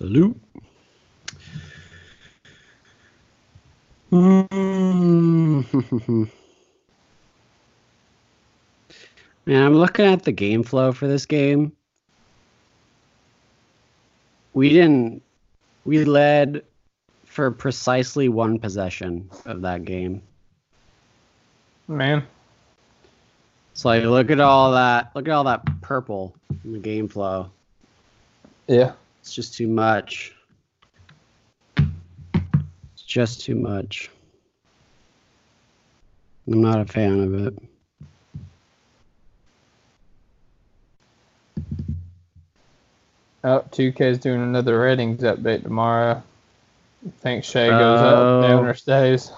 Salute. Man, I'm looking at the game flow for this game. We didn't. We led for precisely one possession of that game. Man, So like, look at all that. Look at all that purple in the game flow. yeah. It's just too much. It's just too much. I'm not a fan of it. Oh, 2K's doing another ratings update tomorrow. I Think Shai goes Oh. up, Downer stays.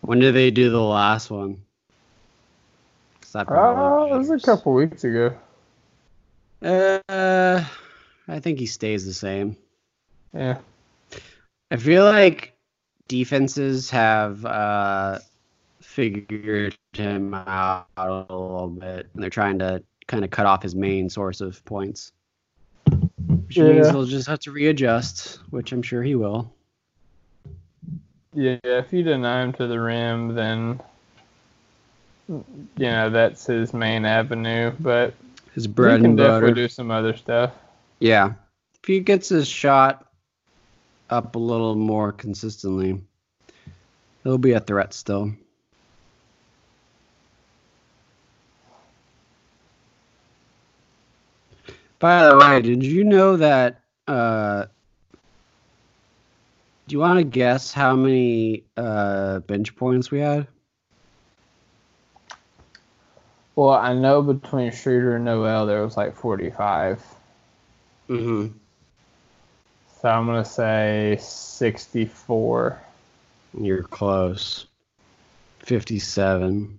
When did they do the last one? Oh, it was a couple weeks ago. Uh, I think he stays the same. Yeah. I feel like defenses have uh, figured him out a little bit, and they're trying to kind of cut off his main source of points. Which means he'll just have to readjust, which I'm sure he will. Yeah, if you deny him to the rim, then you know that's his main avenue. But His bread can and definitely do some other stuff. Yeah. If he gets his shot up a little more consistently, he'll be a threat still. By the way, did you know that? Uh, do you want to guess how many uh, bench points we had? Well, I know between Schroeder and Noel there was like 45. Mm-hmm. So I'm gonna say 64. You're close. 57.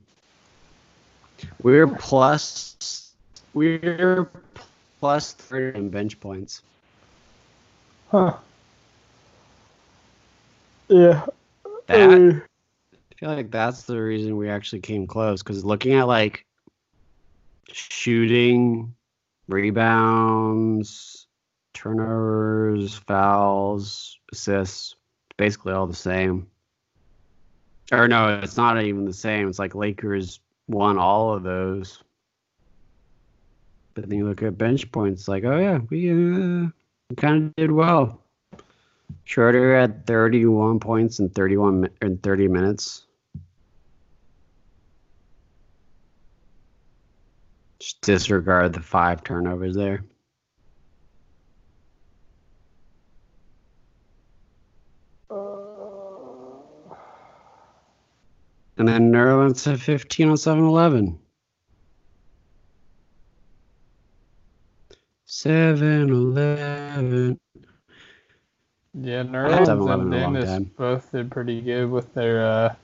We're plus. We're plus 30 in bench points. Huh. Yeah. That, I feel like that's the reason we actually came close. Because looking at like shooting, rebounds, turnovers, fouls, assists, basically all the same. Or no, it's not even the same. It's like Lakers won all of those. But then you look at bench points, like, oh yeah, we, uh, we kind of did well. Schroeder had 31 points in 31 mi- in 30 minutes. Just disregard the five turnovers there. And then Nerlens had 15 on 7 11. 7 11. Yeah, haven't Nerlens and in Dennis both did pretty good with their uh,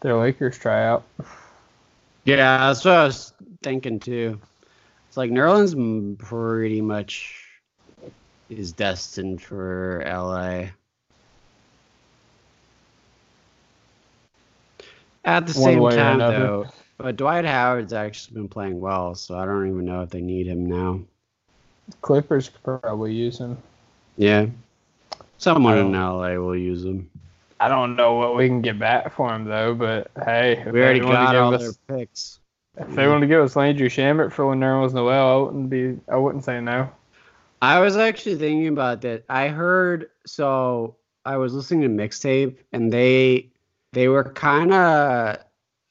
their Lakers tryout. Yeah, that's what I was thinking too. It's like Nerlens pretty much is destined for LA. At the One same time, though, but Dwight Howard's actually been playing well, so I don't even know if they need him now. Clippers could probably use him. Yeah, Someone in. LA will use him. I don't know what we can get back for him though, but hey, We already got all us- their picks. If they want to give us Landry Shamet for when Nerlens Noel, I wouldn't be. I wouldn't say no. I was actually thinking about that. I heard so I was listening to mixtape and they they were kind of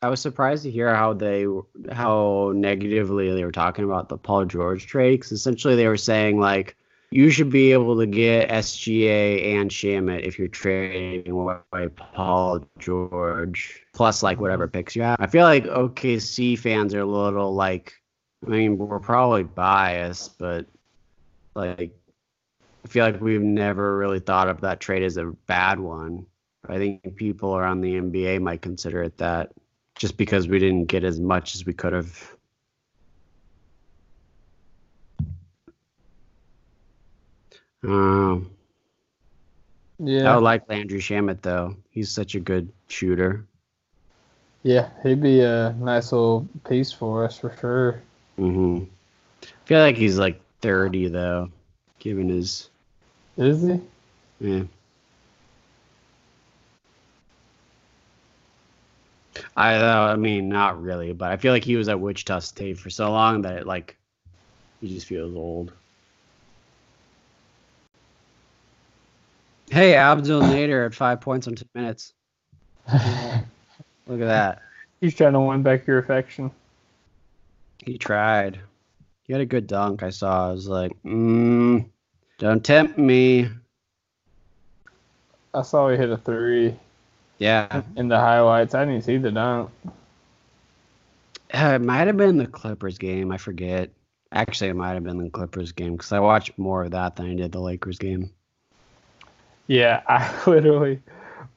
I was surprised to hear how they how negatively they were talking about the Paul George trade. 'cause essentially, they were saying like you should be able to get SGA and Shamet if you're trading away Paul George plus like whatever picks you have. I feel like OKC fans are a little like I mean we're probably biased, but like I feel like we've never really thought of that trade as a bad one. I think people around the NBA might consider it that just because we didn't get as much as we could have. Um, I Yeah, would like Landry Shamet though. He's such a good shooter. yeah, he'd be a nice little piece for us for sure. hmm I feel like he's like 30 though, given his Is he? Yeah. I uh, I mean not really, but I feel like he was at Wichita State for so long that it like he just feels old. Hey, Abdel Nader at five points on two minutes. Look at that. He's trying to win back your affection. He tried. He had a good dunk. I saw. I was like, mm, don't tempt me. I saw he hit a three Yeah, in the highlights. I didn't see the dunk. Uh, it might have been the Clippers game. I forget. Actually, it might have been the Clippers game because I watched more of that than I did the Lakers game. Yeah, I literally.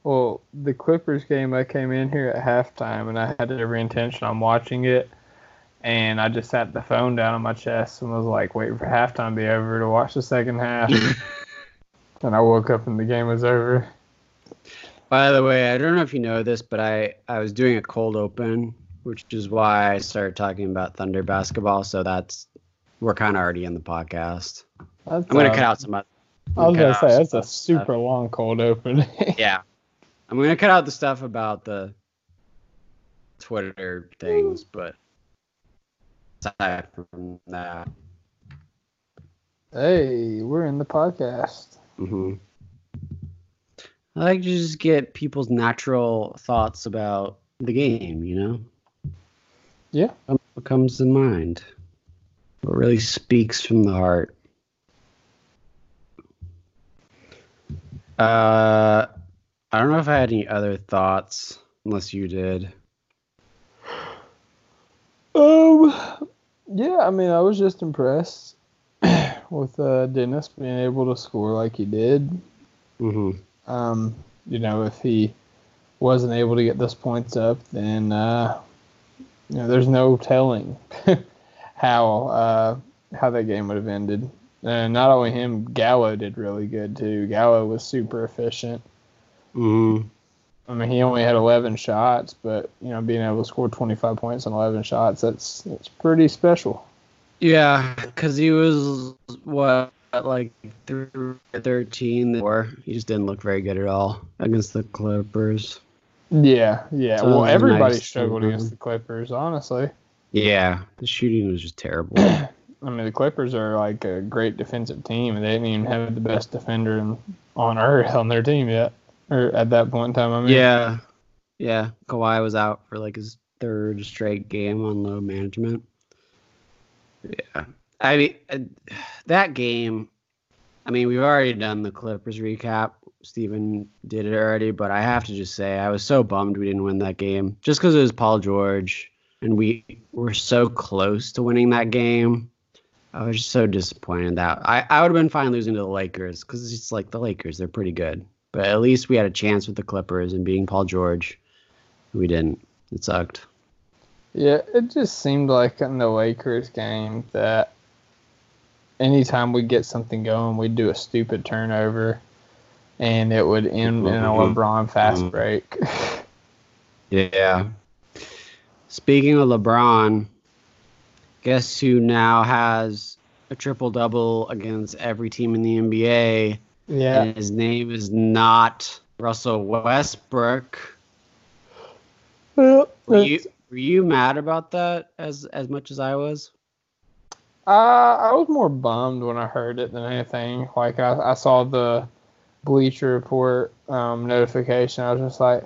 Well, the Clippers game, I came in here at halftime and I had every intention on watching it. And I just sat the phone down on my chest and was like waiting for halftime to be over to watch the second half. and I woke up and the game was over. By the way, I don't know if you know this, but I I was doing a cold open, which is why I started talking about Thunder basketball. So that's we're kind of already in the podcast. That's, I'm gonna uh, cut out some. I was gonna say that's a super stuff. long cold open. Yeah, I'm gonna cut out the stuff about the Twitter things, but aside from that. hey, we're in the podcast. Mm-hmm. I like to just get people's natural thoughts about the game, you know? Yeah. What comes to mind? What really speaks from the heart? Uh, I don't know if I had any other thoughts, unless you did. Um, yeah, I mean, I was just impressed with uh, Dennis being able to score like he did. hmm Um, you know, if he wasn't able to get those points up, then uh, you know, there's no telling how uh, how that game would have ended. And not only him, Gallo did really good too. Gallo was super efficient. hmm I mean, he only had 11 shots, but you know, being able to score 25 points on 11 shots, that's that's pretty special. Yeah, because he was, what, like through 13 or he just didn't look very good at all against the Clippers. Yeah, yeah. So well, everybody nice struggled to- against the Clippers, honestly. Yeah, the shooting was just terrible. I mean, the Clippers are like a great defensive team, and they didn't even have the best defender on earth on their team yet, or at that point in time. I mean, yeah, yeah. Kawhi was out for like his third straight game on low management. Yeah, I mean that game. I mean, we've already done the Clippers recap. Steven did it already, but I have to just say I was so bummed we didn't win that game just because it was Paul George and we were so close to winning that game. I was just so disappointed that I, I would have been fine losing to the Lakers because it's like the Lakers, they're pretty good. But at least we had a chance with the Clippers and being Paul George. We didn't. It sucked. yeah. It just seemed like in the Lakers game that anytime we get something going, we'd do a stupid turnover, and it would end in a Mhm. LeBron fast Mhm. break. Yeah. Speaking of LeBron, guess who now has a triple double against every team in the NBA Yeah. And his name is not Russell Westbrook. Well, Were you, were you mad about that as as much as I was? Uh, I was more bummed when I heard it than anything. Like I, I saw the Bleacher Report um, notification. I was just like,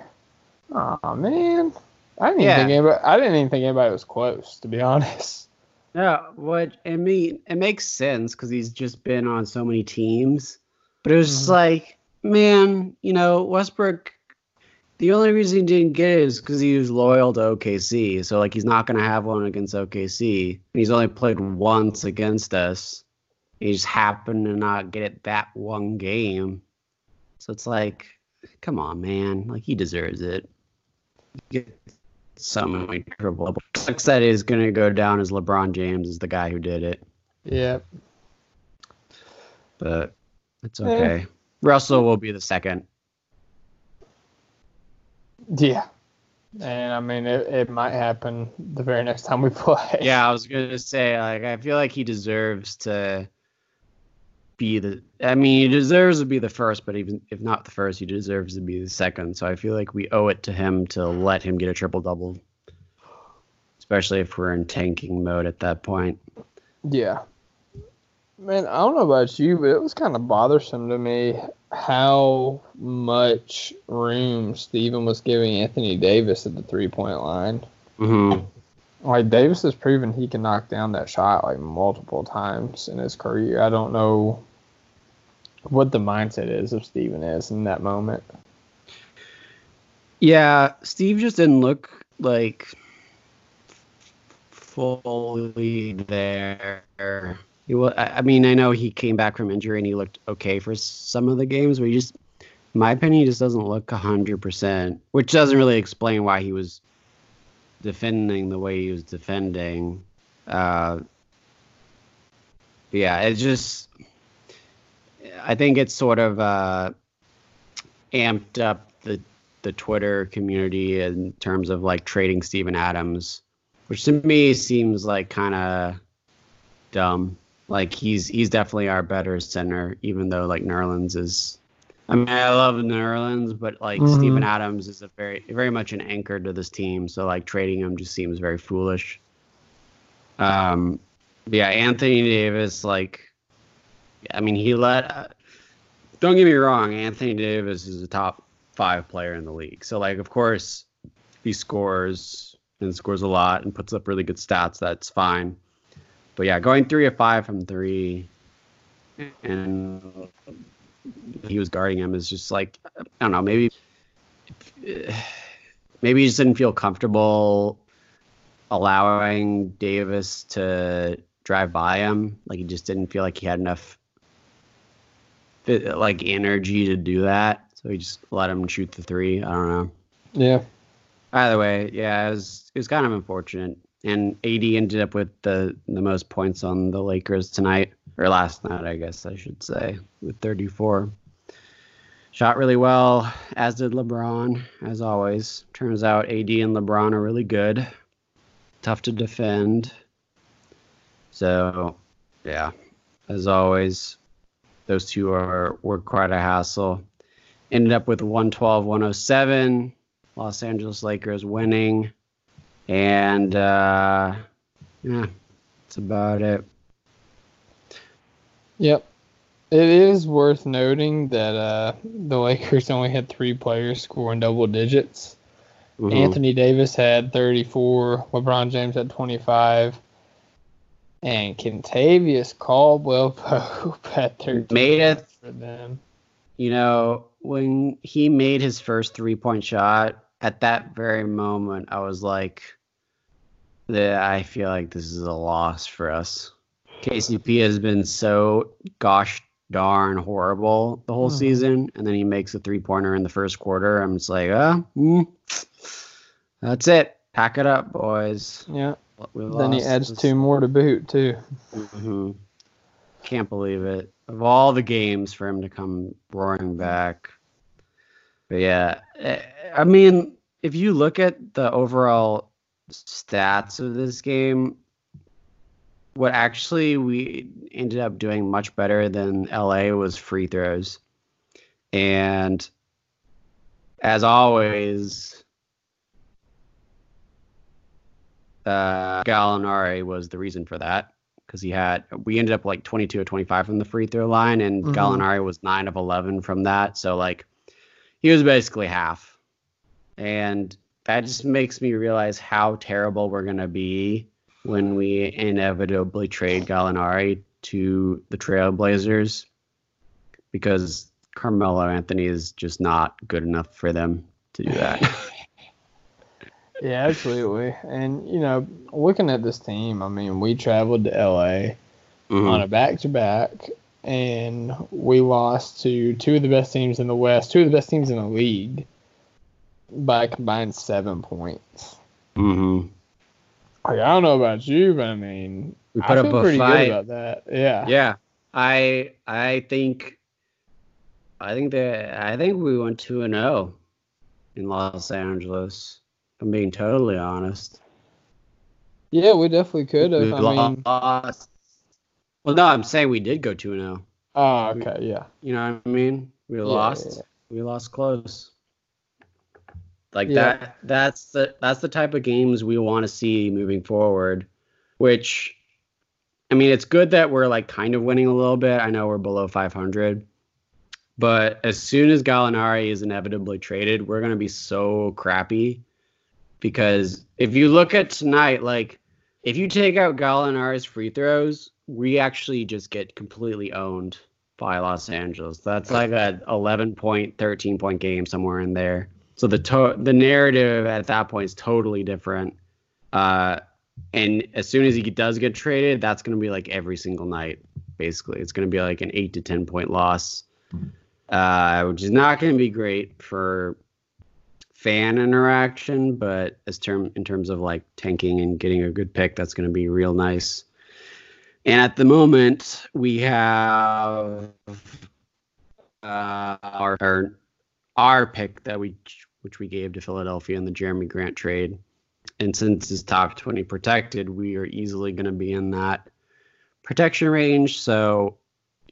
"Oh man, I didn't Yeah. even think anybody, I didn't even think anybody was close." To be honest. No, what I mean, it makes sense because he's just been on so many teams. But it was just Mhm. like, man, you know, Westbrook. The only reason he didn't get it is because he was loyal to OKC. So like, he's not gonna have one against OKC. And he's only played once against us. He just happened to not get it that one game. So it's like, come on, man. Like he deserves it. Get so many triple. Sucks that is gonna go down as LeBron James is the guy who did it. Yeah. but it's Eh. okay. Russell will be the second. Yeah. And I mean, it, it might happen the very next time we play. Yeah, I was gonna say like I feel like he deserves to be the. I mean, he deserves to be the first, but even if not the first, he deserves to be the second. So I feel like we owe it to him to let him get a triple double, especially if we're in tanking mode at that point. Yeah. Man, I don't know about you, but it was kind of bothersome to me how much room Steven was giving Anthony Davis at the three point line. Mm-hmm. Like Davis has proven he can knock down that shot like multiple times in his career. I don't know what the mindset is of Steven is in that moment. Yeah, Steve just didn't look like fully there. He was, I mean, I know he came back from injury and he looked okay for some of the games, but he just, in my opinion, he just doesn't look 100%, which doesn't really explain why he was defending the way he was defending. Uh, yeah, it's just, I think it's sort of uh, amped up the the Twitter community in terms of like trading Steven Adams, which to me seems like kind of dumb. Like he's he's definitely our better center, even though like Nerlens is. I mean, I love Nerlens, but like Mhm. Steven Adams is a very very much an anchor to this team. So like trading him just seems very foolish. Um, yeah, Anthony Davis, like, I mean, he let. Uh, don't get me wrong, Anthony Davis is a top five player in the league. So like, of course, he scores and scores a lot and puts up really good stats, that's fine. But yeah, going three or five from three, and he was guarding him is just like I don't know, maybe maybe he just didn't feel comfortable allowing Davis to drive by him. Like he just didn't feel like he had enough like energy to do that. So he just let him shoot the three. I don't know. Yeah. Either way, yeah, it was it was kind of unfortunate. And AD ended up with the the most points on the Lakers tonight or last night, I guess I should say, with 34. Shot really well, as did LeBron, as always. Turns out AD and LeBron are really good. Tough to defend. So, yeah, as always, those two are were quite a hassle. Ended up with 112 107. Los Angeles Lakers winning. And uh, yeah, that's about it. Yep. It is worth noting that uh, the Lakers only had three players scoring double digits. Mhm. Anthony Davis had 34, LeBron James had 25, and Kentavious Caldwell Pope had 13 Made it, for them. you know, when he made his first three point shot, at that very moment, I was like, that I feel like this is a loss for us. KCP has been so gosh darn horrible the whole Mhm. season, and then he makes a three pointer in the first quarter. I'm just like, oh, mm, that's it. Pack it up, boys. Yeah. Then he adds this- two more to boot, too. hmm Can't believe it. Of all the games for him to come roaring back. But yeah, eh, I mean, if you look at the overall stats of this game, what actually we ended up doing much better than LA was free throws. And as always, uh, Gallinari was the reason for that because he had we ended up like 22 or 25 from the free throw line, and Mhm. Gallinari was nine of 11 from that. So like he was basically half, and that just makes me realize how terrible we're gonna be when we inevitably trade Gallinari to the Trailblazers because Carmelo Anthony is just not good enough for them to do that. Yeah, absolutely. And you know, looking at this team, I mean, we traveled to LA Mhm. on a back to back, and we lost to two of the best teams in the West, two of the best teams in the league, by a combined seven points. Mhm. Like, I don't know about you, but I mean, We I put up a pretty fight. good about that. Yeah. Yeah, I I think I think that I think we went two and zero in Los Angeles. If I'm being totally honest. Yeah, we definitely could We have. I mean, lost. Well, no, I'm saying we did go two and zero. oh, okay, yeah. You know what I mean? We Yeah, lost. yeah, We lost close. Like Yeah. that. That's the that's the type of games we want to see moving forward. Which, I mean, it's good that we're like kind of winning a little bit. I know we're below 500, but as soon as Gallinari is inevitably traded, we're gonna be so crappy. Because if you look at tonight, like if you take out Gallinari's free throws, we actually just get completely owned by Los Angeles. That's like a 11 point, 13 point game somewhere in there. So the to- the narrative at that point is totally different. Uh, and as soon as he does get traded, that's going to be like every single night. Basically, it's going to be like an eight to 10 point loss, uh, which is not going to be great for fan interaction. But as term in terms of like tanking and getting a good pick, that's going to be real nice. And at the moment, we have uh, our, our our pick that we which we gave to Philadelphia in the Jerami Grant trade. And since it's top 20 protected, we are easily going to be in that protection range. So,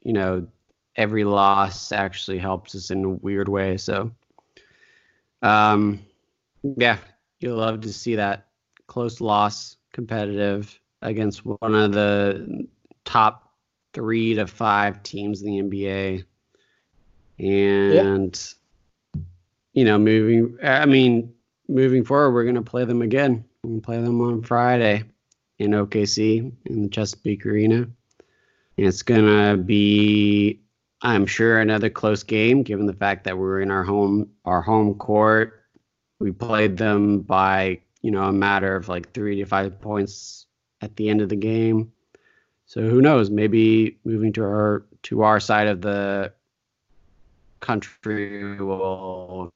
you know, every loss actually helps us in a weird way. So, um, yeah, you'll love to see that close loss, competitive against one of the top three to five teams in the NBA. And, you know, moving, I mean, moving forward, we're going to play them again. We're play them on Friday in OKC in the Chesapeake Arena. And it's going to be, I'm sure, another close game given the fact that we're in our home, our home court. We played them by, you know, a matter of like three to five points at the end of the game. So who knows? Maybe moving to our to our side of the country will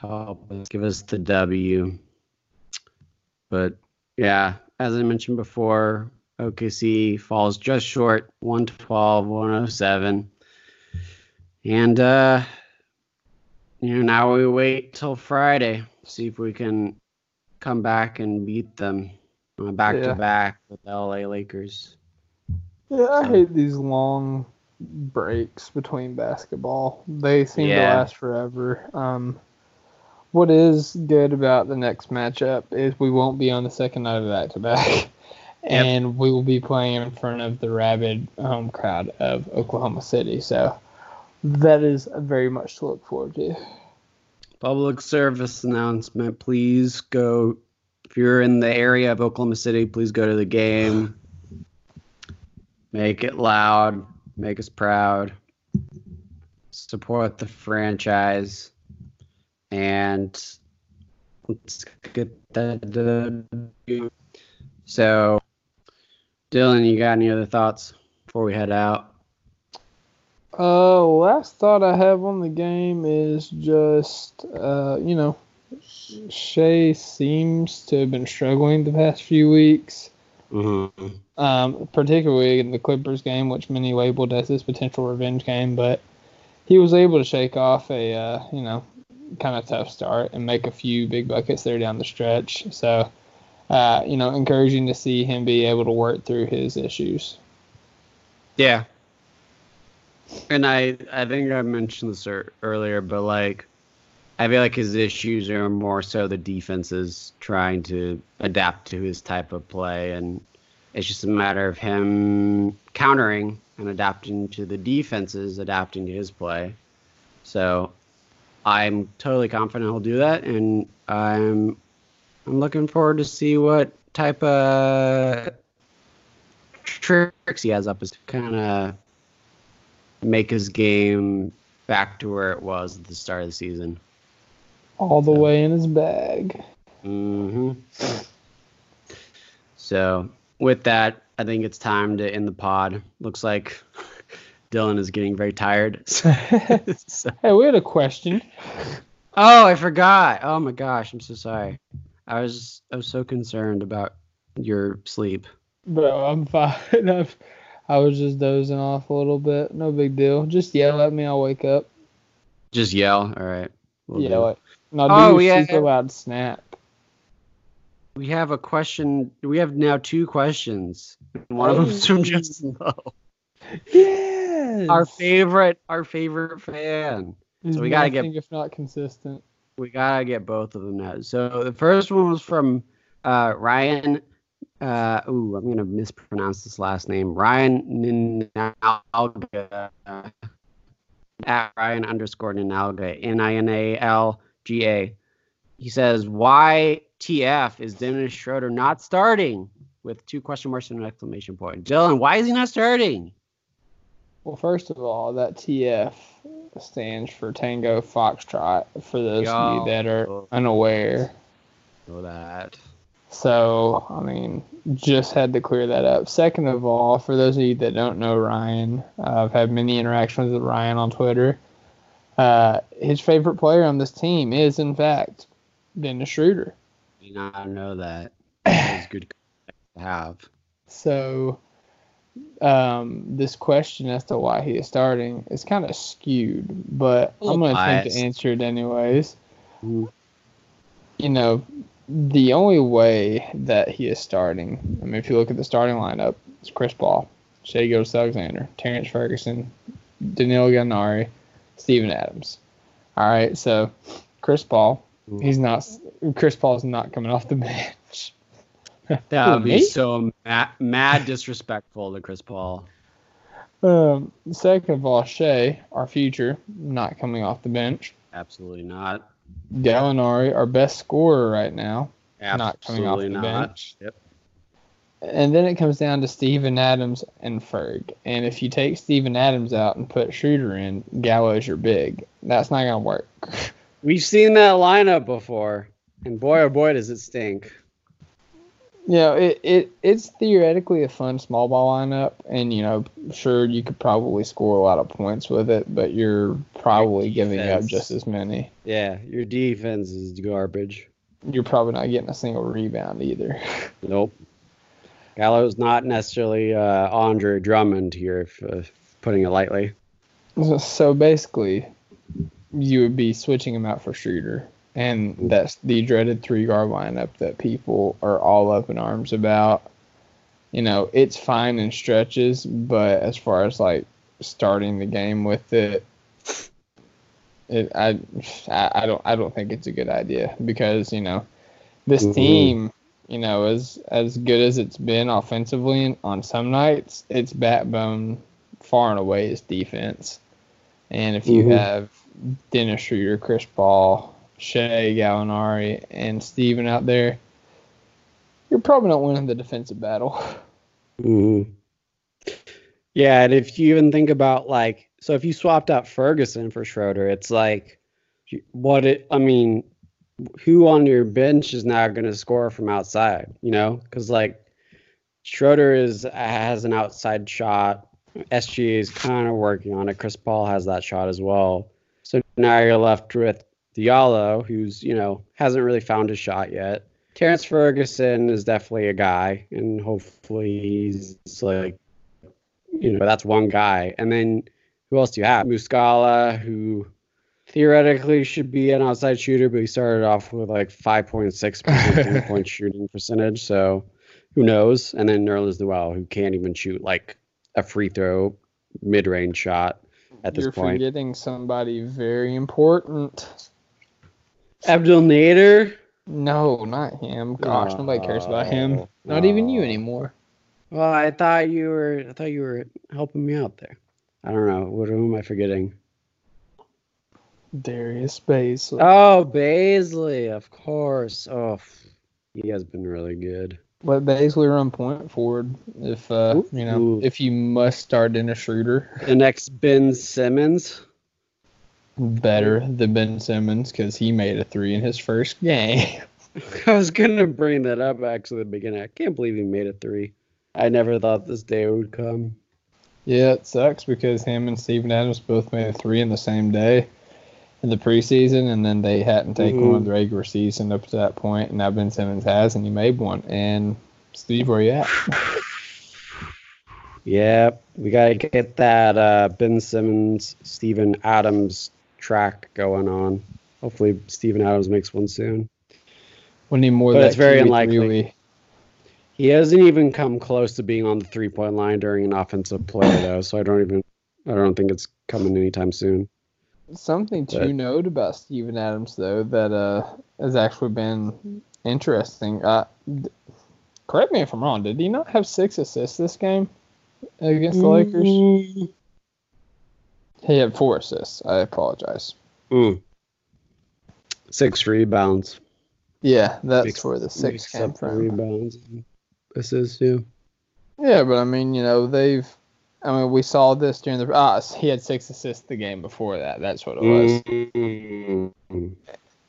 help us give us the W. But yeah, as I mentioned before, OKC falls just short 112, 107. And uh you know, now we wait till Friday, see if we can come back and beat them back to back with the LA Lakers. Yeah, I So- hate these long breaks between basketball. They seem Yeah. to last forever. Um, what is good about the next matchup is we won't be on the second night of back to back, and we will be playing in front of the rabid home crowd of Oklahoma City. So that is very much to look forward to. Public service announcement, please go if you're in the area of Oklahoma City, please go to the game. Make it loud, make us proud. Support the franchise. And let's get that. So Dylan, you got any other thoughts before we head out? Uh, last thought I have on the game is just, uh, you know, Shai seems to have been struggling the past few weeks, Mm-hmm. um, particularly in the Clippers game, which many labeled as his potential revenge game. But he was able to shake off a, uh, you know, kind of tough start and make a few big buckets there down the stretch. So, uh, you know, encouraging to see him be able to work through his issues. Yeah. And I, I think I mentioned this earlier, but like, I feel like his issues are more so the defense is trying to adapt to his type of play, and it's just a matter of him countering and adapting to the defenses, adapting to his play. So, I'm totally confident he'll do that, and I'm, I'm looking forward to see what type of tricks he has up his to kind of make his game back to where it was at the start of the season. All the way in his bag. Mm-hmm. So, with that, I think it's time to end the pod. Looks like Dylan is getting very tired. So- Hey, we had a question. oh, I forgot. Oh my gosh, I'm so sorry. I was I was so concerned about your sleep. Bro, I'm fine. I've, I was just dozing off a little bit. No big deal. Just yell at me. I'll wake up. Just yell. All right. We'll yell at. No, Oh, yeah. super loud snap. We have a question. We have now two questions. One of them's from Justin Lowe, Yes. our favorite, our favorite fan. He's so we gotta get- if not consistent. We gotta get both of them now. So the first one was from uh, Ryan. Uh, ooh, I'm gonna mispronounce this last name. Ryan Ninalga. At Ryan underscore Ninalga. N I N A L G A. He says, "Why TF is Dennis Schroeder not starting?" With two question marks and an exclamation point. Dylan, why is he not starting? Well, first of all, that TF stands for Tango Foxtrot. For those of you that are unaware. Know that. So, I mean, just had to clear that up. Second of all, for those of you that don't know Ryan, uh, I've had many interactions with Ryan on Twitter. Uh, his favorite player on this team is, in fact, Dennis Schroeder. Not know that. That is good to have. So, um, this question as to why he is starting is kind of skewed, but I'm going to attempt to answer it anyways. You know, the only way that he is starting, I mean, if you look at the starting lineup, it's Chris Paul, Shai Gilgeous-Alexander, Terrence Ferguson, Danilo Gallinari, Steven Adams. All right, so Chris Paul, he's not, Chris Paul's not coming off the bench. That would be me? so mad, mad disrespectful to Chris Paul. Um, second of all, Shai, our future, not coming off the bench. Absolutely not. Gallinari, our best scorer right now, Absolutely not coming off the not. bench. Yep. And then it comes down to Steven Adams and Ferg. And if you take Steven Adams out and put Schroeder in, Gallo's your big. That's not gonna work. We've seen that lineup before, and boy oh boy does it stink. You know, it, it it's theoretically a fun small ball lineup, and you know, sure you could probably score a lot of points with it, but you're probably giving up just as many. Yeah, your defense is garbage. You're probably not getting a single rebound either. Nope. Gallo's not necessarily uh, Andre Drummond here, if, uh, putting it lightly. So basically, you would be switching him out for Schroeder, and that's the dreaded three guard lineup that people are all up in arms about. You know, it's fine in stretches, but as far as like starting the game with it, it I I don't I don't think it's a good idea because you know this Mhm. team. You know, as as good as it's been offensively on some nights, its backbone far and away is defense. And if you Mhm. have Dennis Schroeder, Chris Paul, Shai Gallinari, and Steven out there, you're probably not winning the defensive battle. hmm Yeah, and if you even think about like, so if you swapped out Ferguson for Schroeder, it's like, what it? I mean, who on your bench is now going to score from outside? You know, because like Schroeder is has an outside shot. SGA is kind of working on it. Chris Paul has that shot as well. So now you're left with Diallo, who's you know hasn't really found his shot yet. Terrence Ferguson is definitely a guy, and hopefully he's like, you know, that's one guy. And then who else do you have? Muscala, who theoretically should be an outside shooter, but he started off with like 5.6% three point shooting percentage. So who knows? And then Nerlens Noel, who can't even shoot like a free throw mid range shot. at this You're point. forgetting somebody very important. Abdel Nader. No, not him. Gosh, nobody cares about him. Not even you anymore. Well, I thought you were. I thought you were helping me out there. I don't know. What who am I forgetting? Darius Bazley. Oh, Bazley, of course. Oh, he has been really good. Let Bazley run point forward if uh, you know if you must start in a shooter. The next Ben Simmons. Better than Ben Simmons because he made a three in his first game. I was gonna bring that up actually at the beginning. I can't believe he made a three. I never thought this day would come. yeah, it sucks because him and Steven Adams both made a three in the same day in the preseason, and then they hadn't taken Mhm. one the regular season up to that point, and now Ben Simmons has, and he made one. And Steve, where you at? Yep, we gotta get that uh, Ben Simmons, Steven Adams track going on. Hopefully, Steven Adams makes one soon. We need more. But of it's very unlikely. we- He hasn't even come close to being on the three point line during an offensive play though, so I don't even I don't think it's coming anytime soon. Something to But- note about Steven Adams, though, that uh, has actually been interesting. Uh, d- correct me if I'm wrong. Did he not have six assists this game against the Lakers? He had four assists. I apologize. Mm. Six rebounds. Yeah, that's Mix- where the six came from. Rebounds. and Assists too. Yeah, but I mean, you know, they've. I mean, we saw this during the. Ah, he had six assists the game before that. That's what it was. Mm.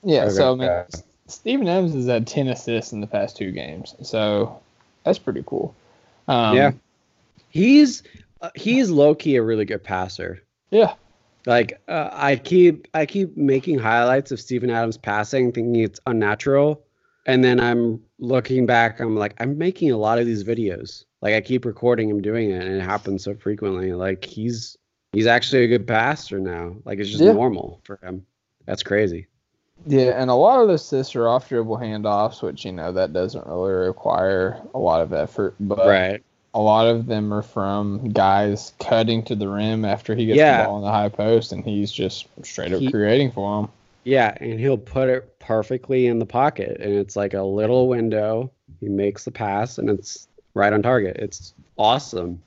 Yeah, so I mean, Okay. Steven Adams has had 10 assists in the past two games. So that's pretty cool. Um, Yeah. He's uh, he's low key a really good passer. Yeah. Like uh, I keep I keep making highlights of Steven Adams passing, thinking it's unnatural, and then I'm looking back. I'm like, I'm making a lot of these videos. Like I keep recording him doing it, and it happens so frequently. Like he's he's actually a good passer now. Like it's just Yeah. normal for him. That's crazy. Yeah, and a lot of the assists are off dribble handoffs, which, you know, that doesn't really require a lot of effort. But right. A lot of them are from guys cutting to the rim after he gets Yeah. the ball in the high post, and he's just straight up He- creating for him. Yeah, and he'll put it perfectly in the pocket, and it's like a little window. He makes the pass, and it's right on target. It's awesome.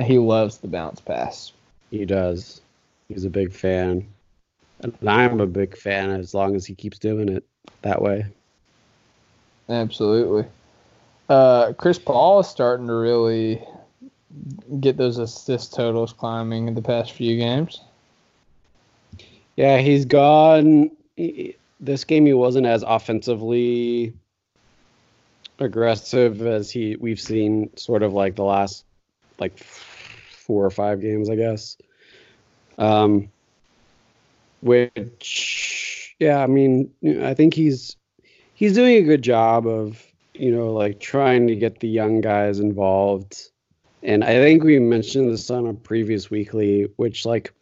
He loves the bounce pass. He does. He's a big fan, and I'm a big fan as long as he keeps doing it that way. Absolutely. Uh, Chris Paul is starting to really get those assist totals climbing in the past few games. Yeah, he's gone. he- This game, he wasn't as offensively aggressive as he we've seen sort of like the last like four or five games, I guess. Um, which yeah, I mean, I think he's he's doing a good job of you know like trying to get the young guys involved. And I think we mentioned this on a previous weekly, which like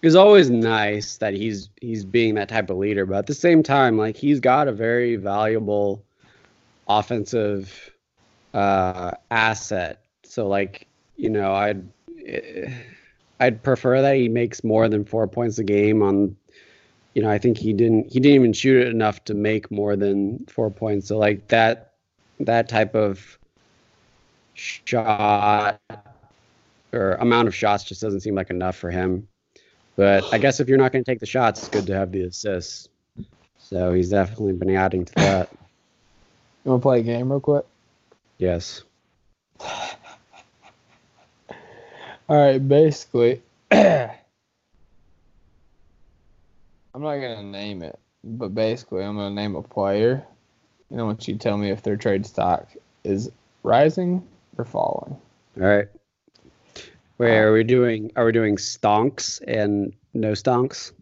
is always nice that he's he's being that type of leader, but at the same time, like he's got a very valuable offensive uh, asset. So like you know, I'd eh, I'd prefer that he makes more than four points a game on. You know, I think he didn't he didn't even shoot it enough to make more than four points. So like that that type of shot or amount of shots just doesn't seem like enough for him. But I guess if you're not going to take the shots, it's good to have the assists. So he's definitely been adding to that. You want to play a game real quick? Yes. All right, basically, I'm not gonna name it, but basically, I'm gonna name a player, and I want you to tell me if their trade stock is rising or falling. All right. Wait, are we doing are we doing stonks and no stonks?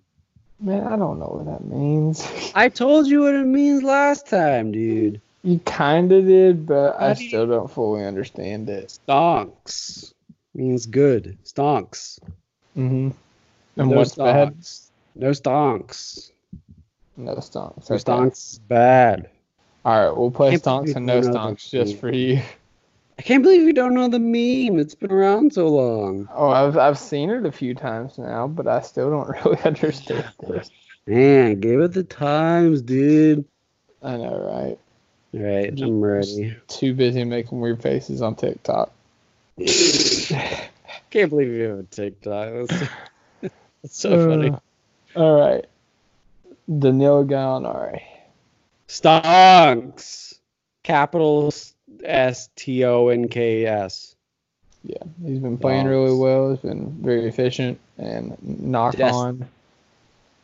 Man, I don't know what that means. I told you what it means last time, dude. you kind of did, but I How do you- still don't fully understand it. Stonks means good. Stonks. Mm-hmm. And no what's bad? stonks. No stonks. No stonks. No Okay. stonks is bad. All right, we'll play stonks and no stonks just for you. I can't believe you don't know the meme. It's been around so long. Oh, I've I've seen it a few times now, but I still don't really understand this. Man, give it the times, dude. I know, right? Right, I'm ready. Too busy making weird faces on TikTok. Can't believe you have a TikTok. That's, that's so funny. Uh, all right. Danilo Gallinari. Stonks. Capital S T O N K S. Yeah, he's been playing really well. He's been very efficient, and knock Yes. on,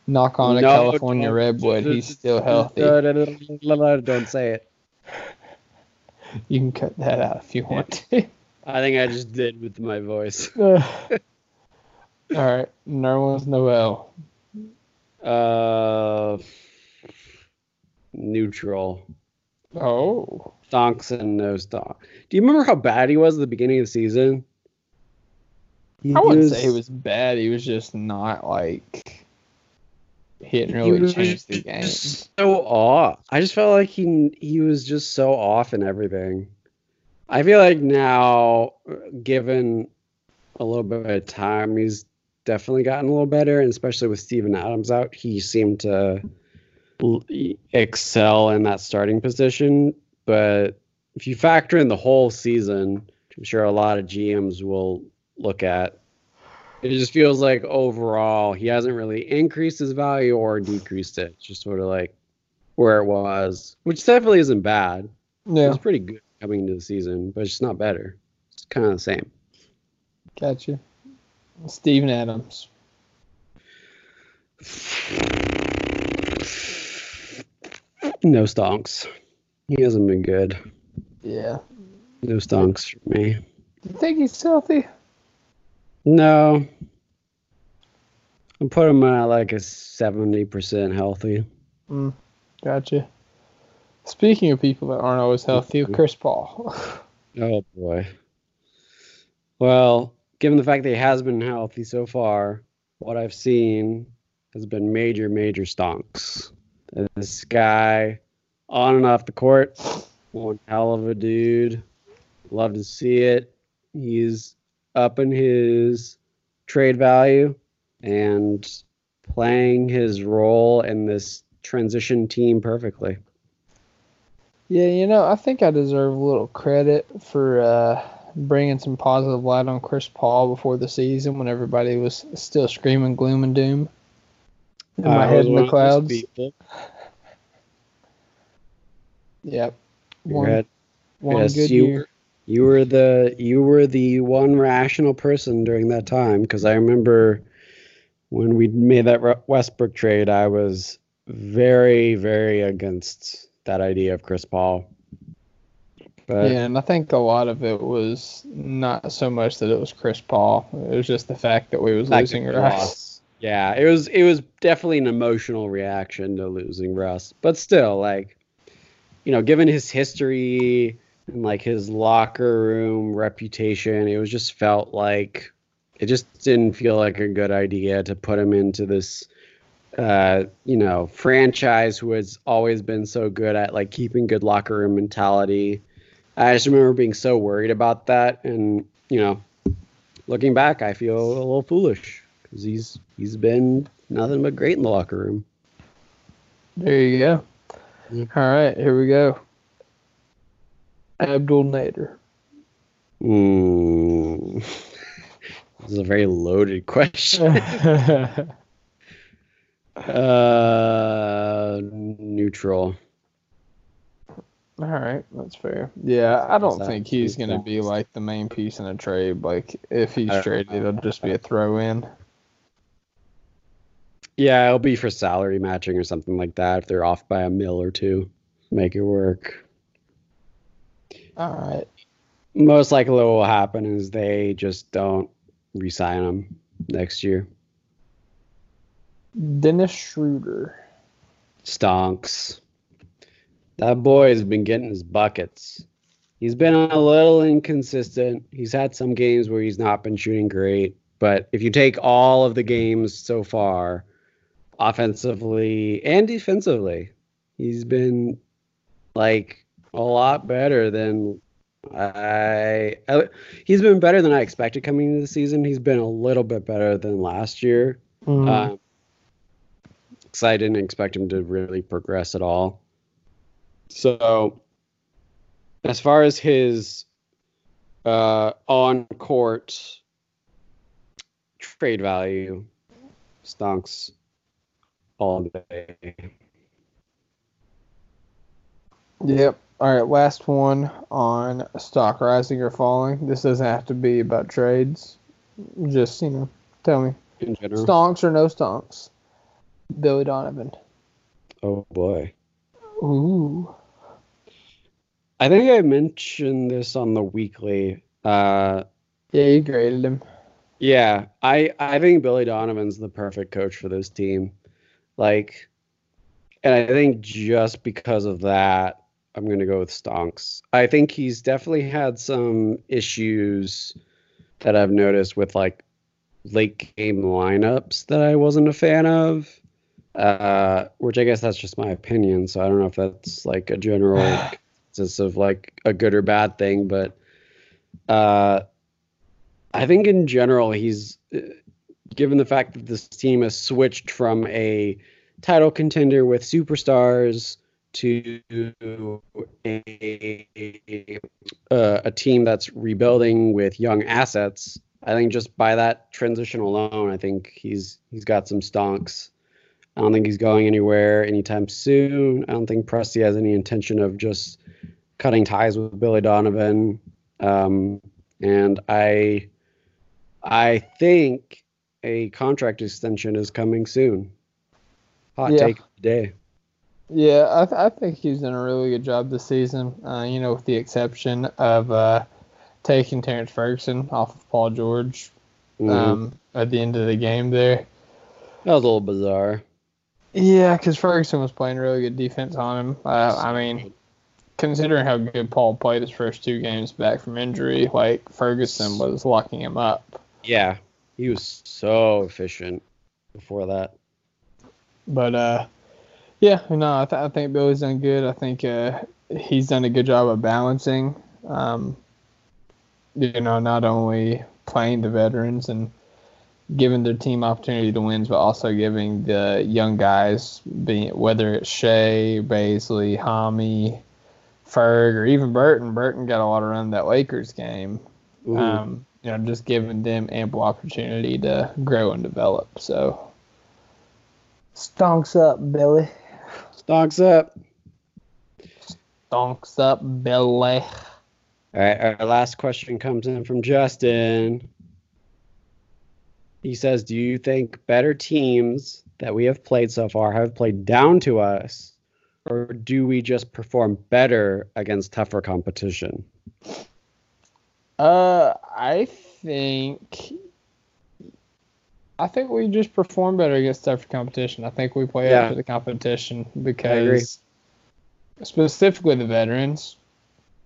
knock on a No, California redwood. He's still healthy. Don't say it. You can cut that out if you want to. I think I just did with my voice. All right, Nerlens Noel. Uh, neutral. Oh, Stonks and no stonk. Do you remember how bad he was at the beginning of the season? He I wouldn't was- say he was bad. He was just not like he hadn't really was changed the game. So off. I just felt like he he was just so off in everything. I feel like now, given a little bit of time, he's definitely gotten a little better, and especially with Steven Adams out, he seemed to l- excel in that starting position. But if you factor in the whole season, which I'm sure a lot of GMs will look at, it just feels like overall he hasn't really increased his value or decreased it. It's just sort of like where it was, which definitely isn't bad. Yeah, was pretty good coming into the season, but it's just not better. It's kind of the same. gotcha. Steven Adams. No stonks. He hasn't been good. Yeah. No stonks for me. Do you think he's healthy? No. I'm putting him at like a 70% healthy. Mm, gotcha. Speaking of people that aren't always healthy, Chris Paul. Oh boy. Well, given the fact that he has been healthy so far, what I've seen has been major, major stonks. This guy, on and off the court, one hell of a dude. Love to see it. He's up in his trade value and playing his role in this transition team perfectly. yeah, you know, I think I deserve a little credit for uh, bringing some positive light on Chris Paul before the season when everybody was still screaming gloom and doom. In my I head in the clouds. people. Yep. One, head one Yes, good you year. were you were the you were the one rational person during that time because I remember when we made that Westbrook trade, I was very very against that idea of Chris Paul. But yeah, and I think a lot of it was not so much that it was Chris Paul. It was just the fact that we was losing Russ. Yeah, it was it was definitely an emotional reaction to losing Russ, but still, like, you know, given his history and like his locker room reputation, it was just felt like it just didn't feel like a good idea to put him into this, uh, you know, franchise who has always been so good at like keeping good locker room mentality. I just remember being so worried about that, and you know, looking back, I feel a little foolish because he's he's been nothing but great in the locker room. There you go. Yeah. All right, here we go. Abdel Nader. Mm. this is a very loaded question. uh, neutral. All right, that's fair. Yeah, I don't think he's gonna be like the main piece in a trade. Like if he's traded, it'll just be a throw in. Yeah, it'll be for salary matching or something like that. If they're off by a mil or two, make it work. All right. Most likely, what will happen is they just don't re-sign him next year. Dennis Schroeder. Stonks. That boy has been getting his buckets. He's been a little inconsistent. He's had some games where he's not been shooting great, but if you take all of the games so far, offensively and defensively, he's been like a lot better than I, I he's been better than I expected coming into the season. He's been a little bit better than last year. Um, 'cause I didn't expect him to really progress at all. So, as far as his uh, on court trade value, stonks all day. Yep. All right. Last one on stock rising or falling. This doesn't have to be about trades. Just you know, tell me In general. stonks or no stonks. Billy Donovan. Oh boy. Ooh. I think I mentioned this on the weekly. Uh, Yeah, you graded him. yeah, I I think Billy Donovan's the perfect coach for this team. Like, and I think just because of that, I'm gonna go with Stonks. I think he's definitely had some issues that I've noticed with like late game lineups that I wasn't a fan of. Uh, which I guess that's just my opinion. So I don't know if that's like a general consensus of like a good or bad thing, but uh, I think in general he's uh, given the fact that this team has switched from a title contender with superstars to a, uh, a team that's rebuilding with young assets. I think just by that transition alone, I think he's he's got some stonks. I don't think he's going anywhere anytime soon. I don't think Presti has any intention of just cutting ties with Billy Donovan. Um, and I I think a contract extension is coming soon. Hot Yeah. take day. Yeah, I, th- I think he's done a really good job this season. Uh, you know, with the exception of uh, taking Terrence Ferguson off of Paul George Mhm. um, at the end of the game there. that was a little bizarre. Yeah, because Ferguson was playing really good defense on him. Uh, I mean, considering how good Paul played his first two games back from injury, like Ferguson was locking him up. Yeah, he was so efficient before that. But uh, yeah, no, I, th- I think Billy's done good. I think uh, he's done a good job of balancing. Um, you know, not only playing the veterans and giving their team opportunity to win, but also giving the young guys, being whether it's Shai, Bazley, Hami, Ferg, or even Burton. Burton got a lot of run that Lakers game. Um, you know, just giving them ample opportunity to grow and develop. So, stonks up, Billy. Stonks up. Stonks up, Billy. All right, our last question comes in from Justin. He says, "Do you think better teams that we have played so far have played down to us, or do we just perform better against tougher competition?" Uh, I think. I think we just perform better against tougher competition. I think we play Yeah. to the competition because, specifically the veterans,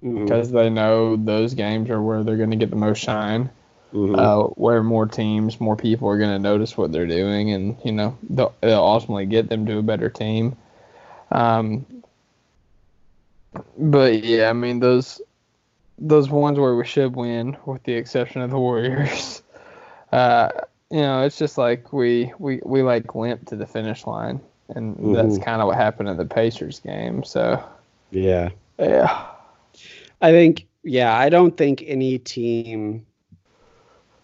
Mhm, because they know those games are where they're going to get the most shine. mhm. uh, where more teams, more people are going to notice what they're doing, and you know they'll, it'll ultimately get them to a better team. Um, but yeah, I mean those those ones where we should win, with the exception of the Warriors. Uh, you know, it's just like we we we like limp to the finish line, and that's Mhm. kind of what happened in the Pacers game. So yeah. yeah, I think, yeah, I don't think any team,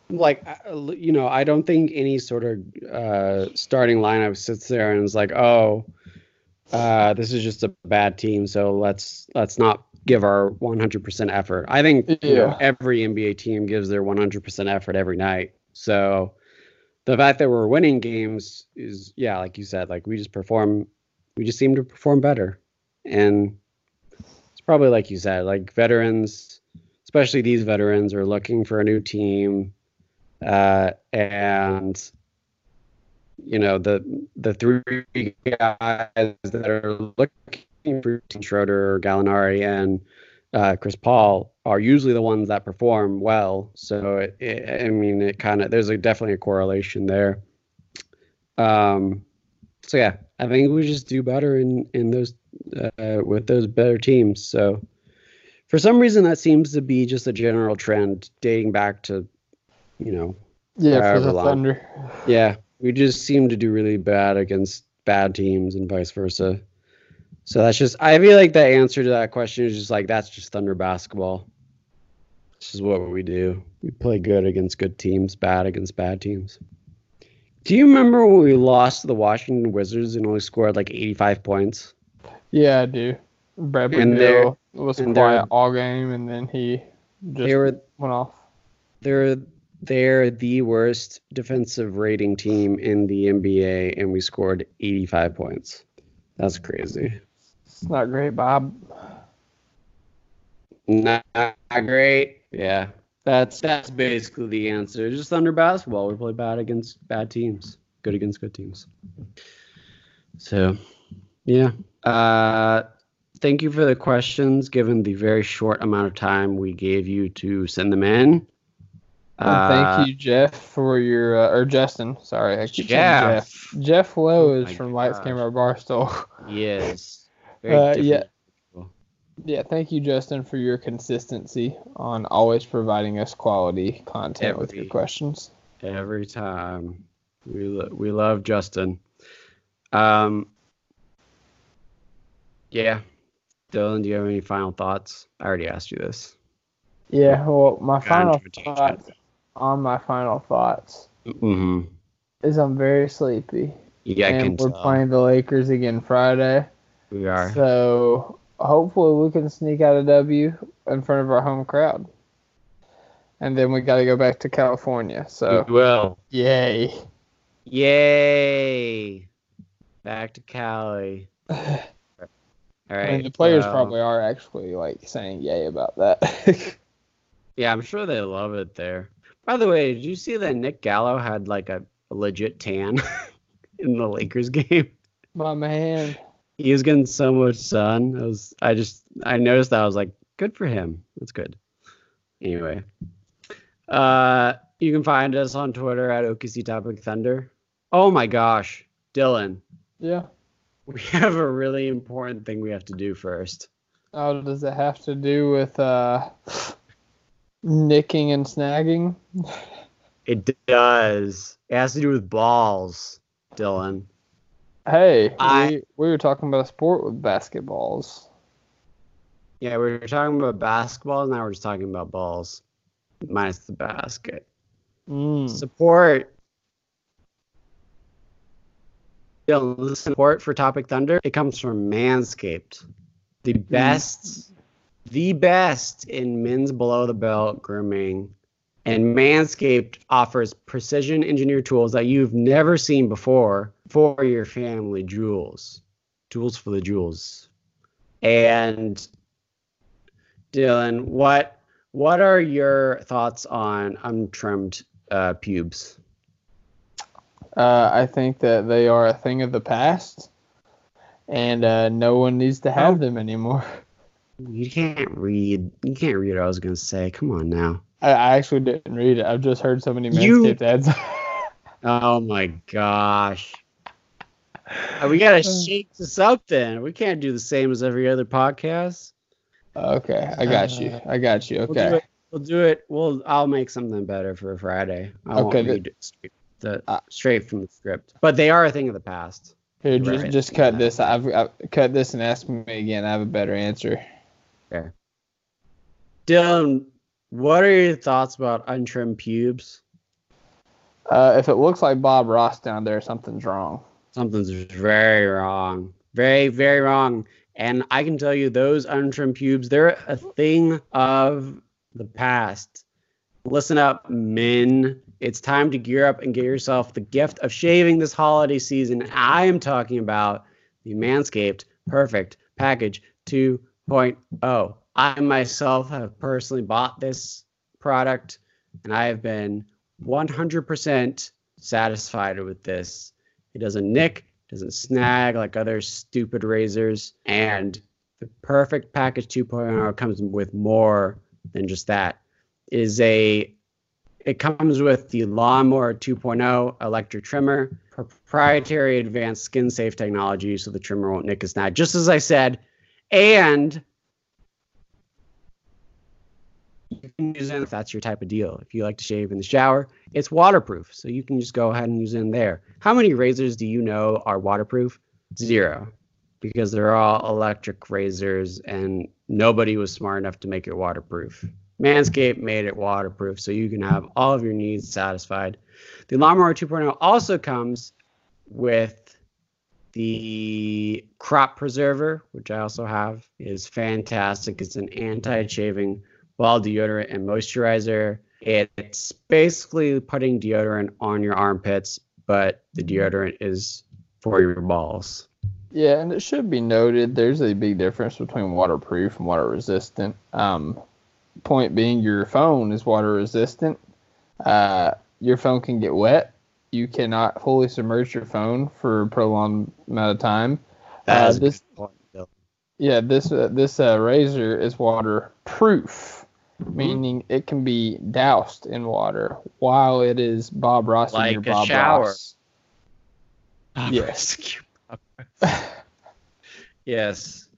like, you know, I don't think any sort of uh, starting lineup sits there and is like, oh, uh, this is just a bad team, so let's let's not give our 100% effort. I think you know, every NBA team gives their 100% effort every night. So the fact that we're winning games is, yeah, like you said, like we just perform, we just seem to perform better, and it's probably like you said, like veterans, especially these veterans, are looking for a new team, uh, and you know the the three guys that are looking Schroeder, Gallinari, and uh, Chris Paul are usually the ones that perform well. So it, it, I mean, it kind of there's a definitely a correlation there. Um, so yeah, I think we just do better in in those uh, with those better teams. So For some reason, that seems to be just a general trend dating back to, you know, Yeah, for the long. Thunder. yeah, we just seem to do really bad against bad teams and vice versa. So that's just, I feel like the answer to that question is just like, that's just Thunder basketball. This is what we do. We play good against good teams, bad against bad teams. Do you remember when we lost to the Washington Wizards and only scored like 85 points? Yeah, I do. Bradley And Beal was and quiet all game, and then he just They were went off. they're they're the worst defensive rating team in the NBA, and we scored 85 points. That's crazy. It's not great, Bob. Not great. Yeah, that's that's basically the answer. Just under basketball, we play bad against bad teams, good against good teams. So, yeah. Uh, thank you for the questions. Given the very short amount of time we gave you to send them in. And Uh, thank you, Jeff, for your uh, or Justin. Sorry, I keep saying Jeff. Jeff. Jeff Lowe Oh is my from Lights. Camera Barstool. Yes. Very Uh, yeah. people. yeah, thank you, Justin, for your consistency on always providing us quality content with your questions. Every time. We lo- we love Justin. Um Yeah. Dylan, do you have any final thoughts? I already asked you this. Yeah, well, my final into a tangent. thoughts on my final thoughts Mm-hmm. is I'm very sleepy. Yeah, I can and we're tell. playing the Lakers again Friday. We are. So hopefully we can sneak out a W in front of our home crowd. And then we got to go back to California. So we will. yay. Yay! Back to Cali. All right. I mean, the players well, probably are actually like saying yay about that. Yeah, I'm sure they love it there. By the way, did you see that Nick Gallo had like a, a legit tan in the Lakers game? My man. He was getting so much sun. I was I just I noticed that I was like, good for him. That's good. Anyway. Uh you can find us on Twitter at OKC Topic Thunder. Oh my gosh, Dylan. Yeah. We have a really important thing we have to do first. Oh, does it have to do with uh, nicking and snagging? It does. It has to do with balls, Dylan. Hey, I- we, we were talking about a sport with basketballs. Yeah, we were talking about basketballs. now we're just talking about balls. Minus the basket. Mm. Support. The support for Topic Thunder, it comes from Manscaped. The best, the best in men's below the belt grooming. And Manscaped offers precision engineered tools that you've never seen before for your family jewels. Tools for the jewels. And Dylan, what what are your thoughts on untrimmed uh, pubes? Uh, I think that they are a thing of the past, and uh, no one needs to have Oh. them anymore. You can't read. You can't read what I was gonna say. Come on now. I, I actually didn't read it. I've just heard so many You- Manscaped ads. Oh my gosh. Uh, We gotta shake this up then. We can't do the same as every other podcast. okay, I got you. I got you. We'll do Okay. it. We'll do it. We'll. I'll make something better for Friday. I Okay, won't read straight, the, Uh, straight from the script. But they are a thing of the past. Here, just Right. just cut this. I've, I've cut this and ask me again. I have a better answer. Yeah. Dylan, what are your thoughts about untrimmed pubes? Uh, if it looks like Bob Ross down there, something's wrong. Something's very wrong. Very, very wrong. And I can tell you those untrimmed pubes, they're a thing of the past. Listen up, men. It's time to gear up and get yourself the gift of shaving this holiday season. I am talking about the Manscaped Perfect Package 2.0. I myself have personally bought this product and I have been 100% satisfied with this. It doesn't nick, doesn't snag like other stupid razors, and the perfect package 2.0 comes with more than just that. It is a it comes with the Lawnmower 2.0 electric trimmer, proprietary advanced skin safe technology so the trimmer won't nick and snag, just as I said, and can use it if that's your type of deal. If you like to shave in the shower, it's waterproof, so you can just go ahead and use it in there. How many razors do you know are waterproof? Zero, because they're all electric razors, and nobody was smart enough to make it waterproof. Manscaped made it waterproof, so you can have all of your needs satisfied. The Lawnmower 2.0 also comes with the crop preserver, which I also have, is fantastic. It's an anti-shaving ball deodorant and moisturizer. It's basically putting deodorant on your armpits, but the deodorant is for your balls. Yeah, and it should be noted there's a big difference between waterproof and water resistant. Um, point being, your phone is water resistant. Uh, your phone can get wet. You cannot fully submerge your phone for a prolonged amount of time. That Uh, this- point, Yeah, this uh, this uh, razor is waterproof, Mm-hmm. meaning it can be doused in water while it is Bob Ross in Like your a Bob shower. Ross. Yes. yes.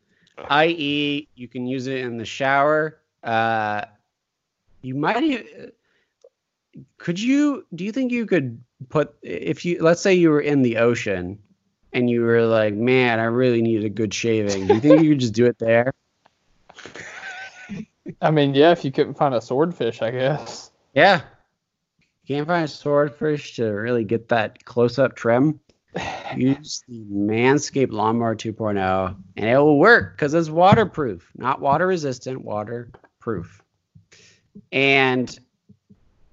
I.e., you can use it in the shower. Uh, you might. Could you? Do you think you could put if you? Let's say you were in the ocean, and you were like, "Man, I really need a good shaving." Do you think you could just do it there? I mean, yeah, if you couldn't find a swordfish, I guess. Yeah. You can't find a swordfish to really get that close-up trim. Use the Manscaped Lawnmower 2.0, and it will work because it's waterproof, not water resistant, waterproof. And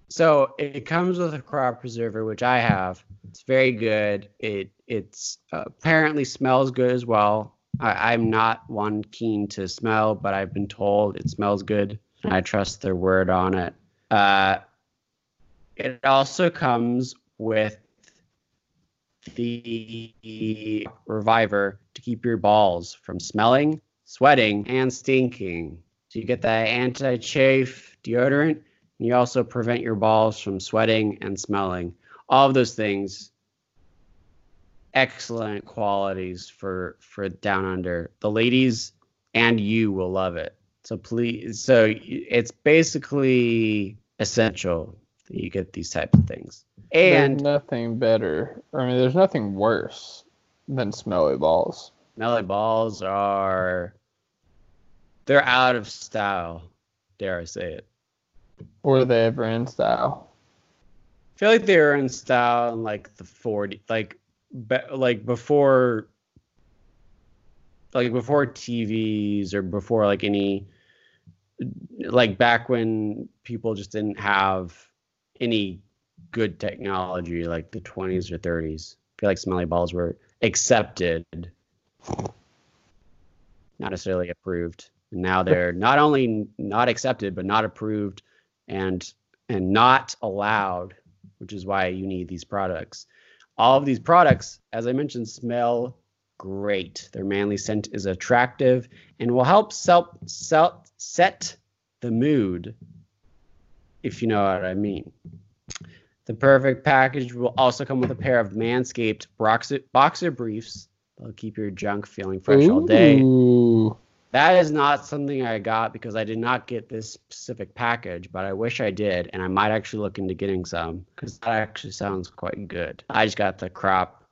so it comes with a crop preserver, which I have. It's very good. It it's uh, apparently smells good as well. I, I'm not one keen to smell, but I've been told it smells good. And I trust their word on it. Uh, it also comes with the reviver to keep your balls from smelling, sweating, and stinking. So you get that anti-chafe deodorant, and you also prevent your balls from sweating and smelling. All of those things excellent qualities for for down under. The ladies and you will love it. So please so it's basically essential that you get these types of things. And there's nothing better. I mean, there's nothing worse than smelly balls. Smelly balls are they're out of style. Dare I say it? Were they ever in style? I feel like they were in style in like the 40 like be, like before like before TVs or before like any like back when people just didn't have any good technology like the 20s or 30s. I feel like smelly balls were accepted not necessarily approved. And now they're not only not accepted but not approved and and not allowed, which is why you need these products. All of these products, as I mentioned, smell great. Their manly scent is attractive and will help set the mood, if you know what I mean. The perfect package will also come with a pair of Manscaped boxer, boxer briefs. They'll keep your junk feeling fresh all day. That is not something I got because I did not get this specific package, but I wish I did, and I might actually look into getting some because that actually sounds quite good. I just got the crop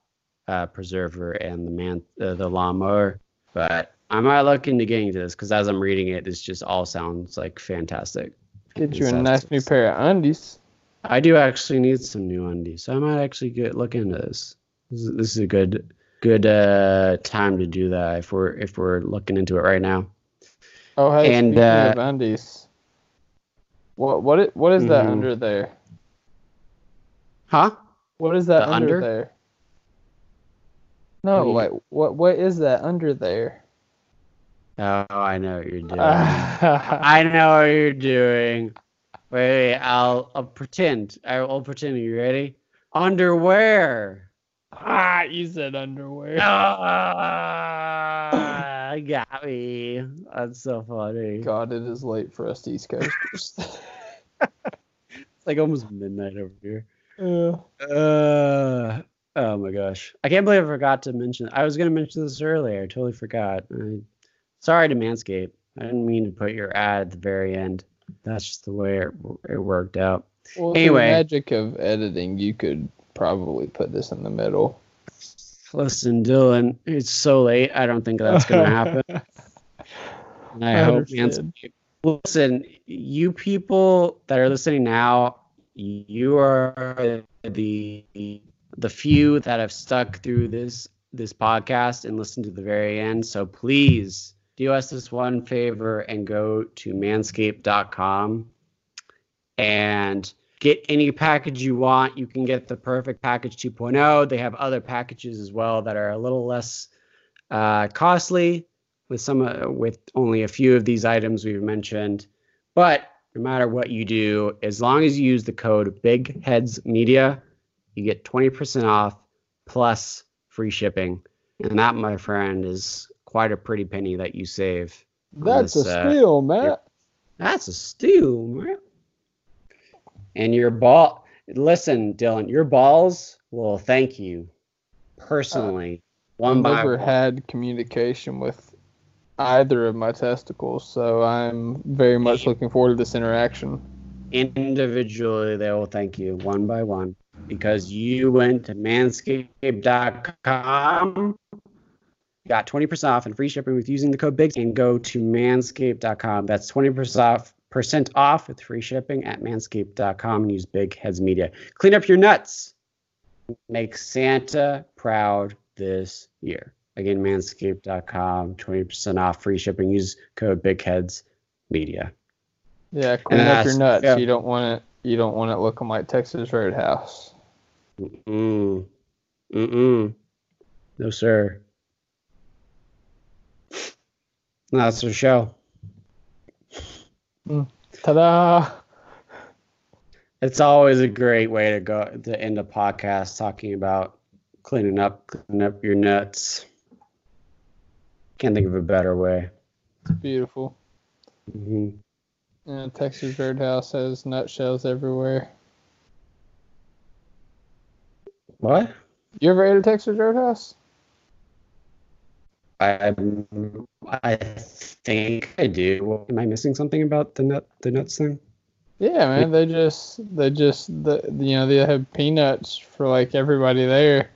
uh, preserver and the man uh, the lawnmower, but I might look into getting this because as I'm reading it, this just all sounds like fantastic. Get you a nice new pair of undies. I do actually need some new undies, so I might actually get look into this. This is, this is a good good uh, time to do that if we're if we're looking into it right now. Oh, hey, And, speaking uh, of undies, what what i- what is that Mhm. under there? Huh? What is that The under, under? there? No, like what what is that under there? Oh, I know what you're doing. I know what you're doing. Wait, I'll I'll pretend. I will pretend. You ready? Underwear. Ah, you said underwear. Ah, got me. That's so funny. God, it is late for us East Coasters. It's like almost midnight over here. Uh, Uh, oh my gosh. I can't believe I forgot to mention. I was going to mention this earlier. I totally forgot. I, sorry to Manscaped. I didn't mean to put your ad at the very end. that's just the way it, it worked out. Well, Anyway. the magic of editing, you could probably put this in the middle. Listen, Dylan, it's so late. I don't think that's going to happen. I, I hope. Listen, you people that are listening now, you are the the few that have stuck through this this podcast and listened to the very end. So please do us this one favor and go to manscaped.com and get any package you want. You can get the perfect package 2.0. They have other packages as well that are a little less uh, costly with some uh, with only a few of these items we've mentioned. But no matter what you do, as long as you use the code Big Heads Media, you get 20% off plus free shipping. And that, my friend, is quite a pretty penny that you save. That's this, a uh, steal, Matt. That's a steal, man. And your ball, listen, Dylan, your balls will thank you personally, uh, one I've never had communication with either of my testicles, so I'm very much looking forward to this interaction. individually. They will thank you one by one because you went to manscaped.com, got 20% off and free shipping with using the code BIGS, and go to manscaped.com. That's 20% off. Percent off with free shipping at manscaped.com and use Big Heads Media. Clean up your nuts. Make Santa proud this year. Again, manscaped.com, 20% off free shipping. Use code Big Heads Media. Yeah, clean And up your nuts. yeah. You don't want it. You don't want it looking like Texas Roadhouse. Mm. Mm-mm. No, sir. That's the show. Ta-da! It's always a great way to go to end a podcast talking about cleaning up, cleaning up your nuts. Can't think of a better way. It's beautiful. hmm And Texas Roadhouse has nutshells everywhere. What? You ever ate a Texas Roadhouse? I I think I do. Am I missing something about the nut the nuts thing? Yeah, man. They just they just the you know they have peanuts for like everybody there,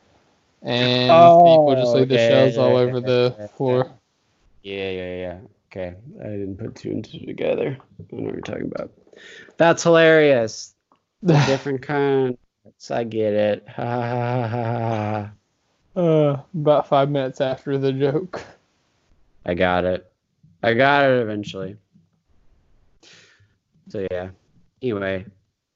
and people just Oh, leave the okay, shells all okay, over okay, the okay. floor. Yeah, yeah, yeah. Okay. I didn't put two and two together. I know what you're talking about. That's hilarious. Different kind. I get it. Ha ha ha ha ha. ha. Uh, about five minutes after the joke. I got it. I got it eventually. So yeah. Anyway,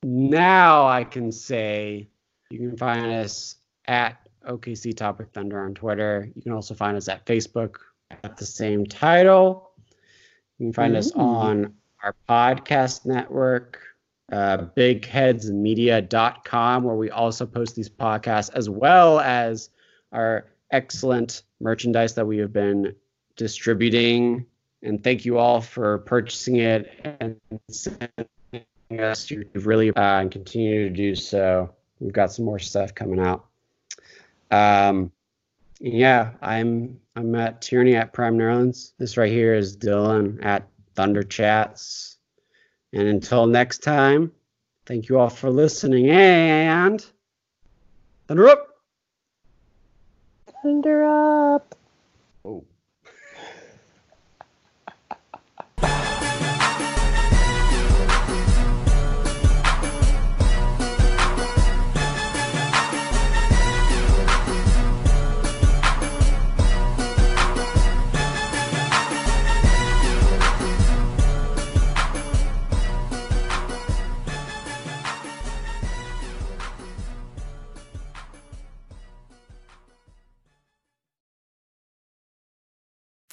now I can say you can find us at OKC Topic Thunder on Twitter. You can also find us at Facebook at the same title. You can find us on our podcast network, uh, bigheadsmedia.com, where we also post these podcasts as well as our excellent merchandise that we have been distributing. And thank you all for purchasing it and sending us. You've really uh, and continue to do so. We've got some more stuff coming out. Um, yeah, I'm I'm at Tierney at Prime Nerlens. This right here is Dylan at Thunder Chats. And until next time, thank you all for listening and Thunder up. Thunder up.